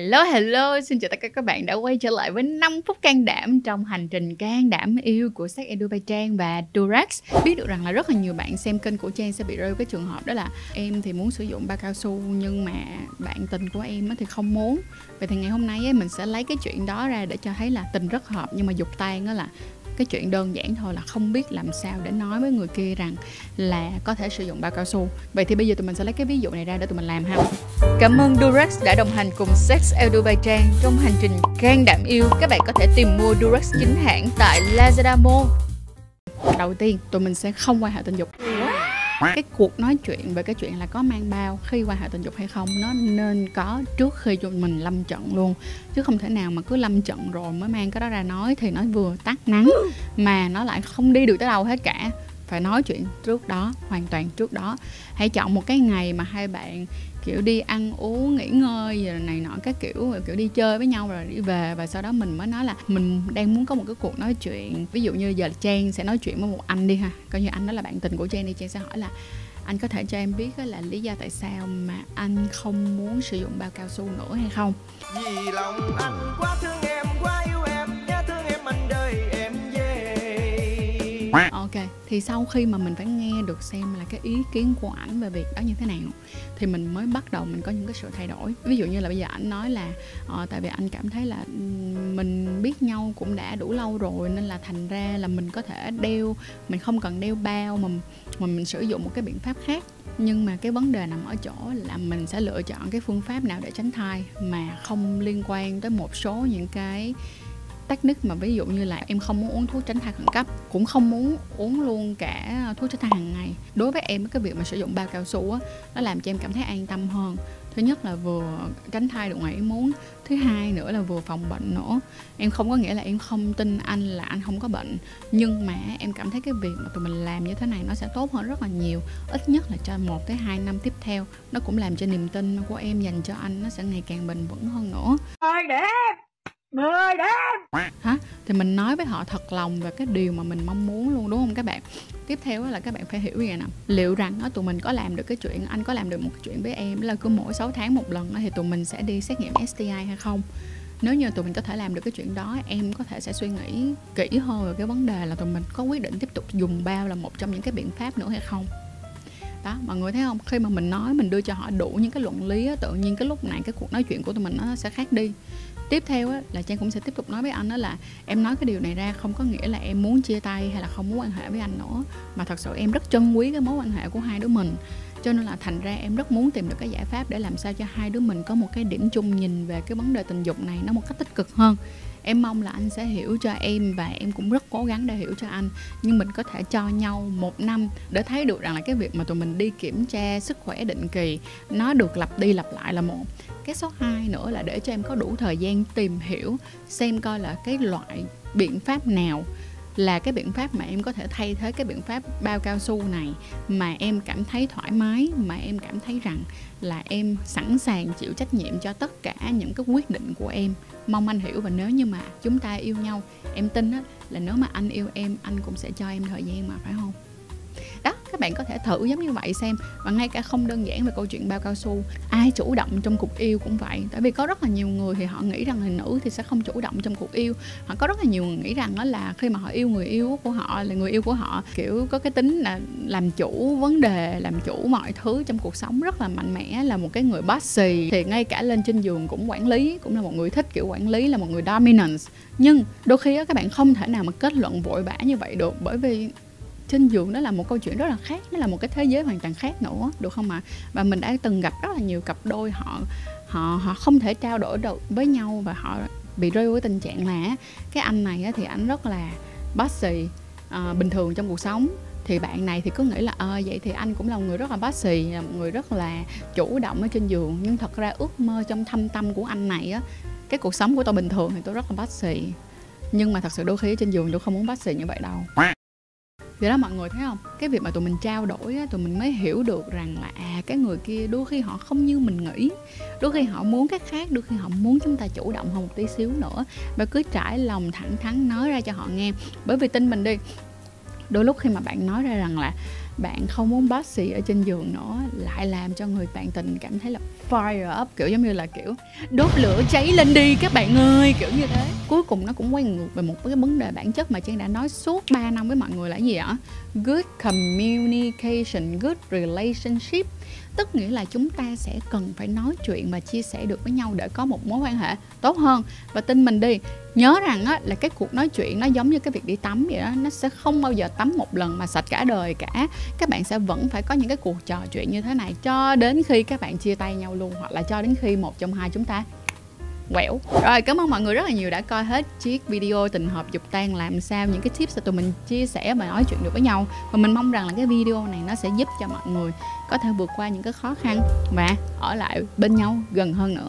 Hello hello, xin chào tất cả các bạn đã quay trở lại với 5 phút can đảm trong hành trình can đảm yêu của sách Edu Bay Trang và Durex. Biết được rằng là rất là nhiều bạn xem kênh của Trang sẽ bị rơi cái trường hợp đó là em thì muốn sử dụng bao cao su nhưng mà bạn tình của em thì không muốn. Vậy thì ngày hôm nay mình sẽ lấy cái chuyện đó ra để cho thấy là tình rất hợp nhưng mà dục tan đó là cái chuyện đơn giản thôi là không biết làm sao để nói với người kia rằng là có thể sử dụng bao cao su. Vậy thì bây giờ tụi mình sẽ lấy cái ví dụ này ra để tụi mình làm ha. Cảm ơn Durex đã đồng hành cùng Sex El Dubai Trang trong hành trình gan đảm yêu. Các bạn có thể tìm mua Durex chính hãng tại Lazada Mall. Đầu tiên, tụi mình sẽ không quan hệ tình dục cái cuộc nói chuyện về cái chuyện là có mang bao khi quan hệ tình dục hay không, nó nên có trước khi cho mình lâm trận luôn. Chứ không thể nào mà cứ lâm trận rồi mới mang cái đó ra nói thì nó vừa tắt nắng, mà nó lại không đi được tới đâu hết cả phải nói chuyện trước đó, hoàn toàn trước đó. Hãy chọn một cái ngày mà hai bạn, kiểu, đi ăn uống, nghỉ ngơi rồi này nọ, các kiểu kiểu, đi chơi với nhau rồi đi về. Và sau đó mình mới nói là mình đang muốn có một cái cuộc nói chuyện. Ví dụ như giờ trang sẽ nói chuyện với một anh đi ha. Coi như anh đó là bạn tình của trang đi. Trang sẽ hỏi là, anh có thể cho em biết là lý do tại sao mà anh không muốn sử dụng bao cao su nữa hay không? Vì lòng anh quá thương em. Thì sau khi mà mình phải nghe được xem là cái ý kiến của ảnh về việc đó như thế nào thì mình mới bắt đầu mình có những cái sự thay đổi. Ví dụ như là bây giờ anh nói là uh, tại vì anh cảm thấy là ừ, mình biết nhau cũng đã đủ lâu rồi nên là thành ra là mình có thể đeo mình không cần đeo bao mà mà mình sử dụng một cái biện pháp khác. Nhưng mà cái vấn đề nằm ở chỗ là mình sẽ lựa chọn cái phương pháp nào để tránh thai mà không liên quan tới một số những cái technique mà ví dụ như là em không muốn uống thuốc tránh thai khẩn cấp, cũng không muốn uống luôn cả thuốc tránh thai hàng ngày. Đối với em, cái việc mà sử dụng bao cao su á, nó làm cho em cảm thấy an tâm hơn. Thứ nhất là vừa tránh thai được ngoài ý muốn, thứ hai nữa là vừa phòng bệnh nữa. Em không có nghĩa là em không tin anh là anh không có bệnh, nhưng mà em cảm thấy cái việc mà tụi mình làm như thế này nó sẽ tốt hơn rất là nhiều, ít nhất là cho một tới hai năm tiếp theo. Nó cũng làm cho niềm tin của em dành cho anh nó sẽ ngày càng bền vững hơn nữa. Thôi để mười đêm hả? Thì mình nói với họ thật lòng về cái điều mà mình mong muốn luôn đúng không các bạn? Tiếp theo là các bạn phải hiểu vậy nè. Liệu rằng đó, tụi mình có làm được cái chuyện anh có làm được một cái chuyện với em là cứ mỗi 6 tháng một lần thì tụi mình sẽ đi xét nghiệm STI hay không? Nếu như tụi mình có thể làm được cái chuyện đó em có thể sẽ suy nghĩ kỹ hơn về cái vấn đề là tụi mình có quyết định tiếp tục dùng bao là một trong những cái biện pháp nữa hay không? Đó mọi người thấy không? Khi mà mình nói mình đưa cho họ đủ những cái luận lý tự nhiên cái lúc này cái cuộc nói chuyện của tụi mình nó sẽ khác đi. Tiếp theo á, là trang cũng sẽ tiếp tục nói với anh đó là em nói cái điều này ra không có nghĩa là em muốn chia tay hay là không muốn quan hệ với anh nữa mà thật sự em rất trân quý cái mối quan hệ của hai đứa mình. Cho nên là thành ra em rất muốn tìm được cái giải pháp để làm sao cho hai đứa mình có một cái điểm chung nhìn về cái vấn đề tình dục này nó một cách tích cực hơn em mong là anh sẽ hiểu cho em và em cũng rất cố gắng để hiểu cho anh. Nhưng mình có thể cho nhau một năm để thấy được rằng là cái việc mà tụi mình đi kiểm tra sức khỏe định kỳ, nó được lặp đi lặp lại là một. Cái số 2 nữa là để cho em có đủ thời gian tìm hiểu, xem coi là cái loại biện pháp nào là cái biện pháp mà em có thể thay thế cái biện pháp bao cao su này mà em cảm thấy thoải mái, mà em cảm thấy rằng là em sẵn sàng chịu trách nhiệm cho tất cả những cái quyết định của em. Mong anh hiểu và nếu như mà chúng ta yêu nhau, em tin á là nếu mà anh yêu em, anh cũng sẽ cho em thời gian mà, phải không? Đó, các bạn có thể thử giống như vậy xem. Và ngay cả không đơn giản về câu chuyện bao cao su, ai chủ động trong cuộc yêu cũng vậy. Tại vì có rất là nhiều người thì họ nghĩ rằng là nữ thì sẽ không chủ động trong cuộc yêu. Họ có rất là nhiều người nghĩ rằng đó là khi mà họ yêu người yêu của họ, là người yêu của họ, kiểu, có cái tính là làm chủ vấn đề, làm chủ mọi thứ trong cuộc sống rất là mạnh mẽ, là một cái người bossy. Thì ngay cả lên trên giường cũng quản lý, cũng là một người thích kiểu quản lý, là một người dominance. Nhưng đôi khi các bạn không thể nào mà kết luận vội vã như vậy được. Bởi vì trên giường đó là một câu chuyện rất là khác nó là một cái thế giới hoàn toàn khác nữa được không ạ? Và mình đã từng gặp rất là nhiều cặp đôi họ họ họ không thể trao đổi được với nhau và họ bị rơi với tình trạng là cái anh này thì anh rất là bossy uh, bình thường trong cuộc sống. Thì bạn này thì cứ nghĩ là ờ à, vậy thì anh cũng là một người rất là bossy là một người rất là chủ động ở trên giường. Nhưng thật ra ước mơ trong thâm tâm của anh này á cái cuộc sống của tôi bình thường thì tôi rất là bossy. Nhưng mà thật sự đôi khi trên giường tôi không muốn bossy như vậy đâu vậy đó mọi người thấy không? Cái việc mà tụi mình trao đổi á, tụi mình mới hiểu được rằng là à cái người kia đôi khi họ không như mình nghĩ. Đôi khi họ muốn cái khác đôi khi họ muốn chúng ta chủ động hơn một tí xíu nữa. Và cứ trải lòng thẳng thắn nói ra cho họ nghe. Bởi vì tin mình đi đôi lúc khi mà bạn nói ra rằng là bạn không muốn bossy ở trên giường nữa lại làm cho người bạn tình cảm thấy là fire up kiểu giống như là kiểu đốt lửa cháy lên đi các bạn ơi kiểu như thế. Cuối cùng nó cũng quay ngược về một cái vấn đề bản chất mà trang đã nói suốt 3 năm với mọi người là gì ạ? Good communication good relationship. Tức nghĩa là chúng ta sẽ cần phải nói chuyện và chia sẻ được với nhau để có một mối quan hệ tốt hơn. Và tin mình đi nhớ rằng á, là cái cuộc nói chuyện nó giống như cái việc đi tắm vậy đó nó sẽ không bao giờ tắm một lần mà sạch cả đời cả các bạn sẽ vẫn phải có những cái cuộc trò chuyện như thế này cho đến khi các bạn chia tay nhau luôn, hoặc là cho đến khi một trong hai chúng ta quẹo. Rồi, cảm ơn mọi người rất là nhiều đã coi hết chiếc video tình hợp dục tan làm sao, những cái tips mà tụi mình chia sẻ và nói chuyện được với nhau. Và mình mong rằng là cái video này nó sẽ giúp cho mọi người có thể vượt qua những cái khó khăn và ở lại bên nhau gần hơn nữa.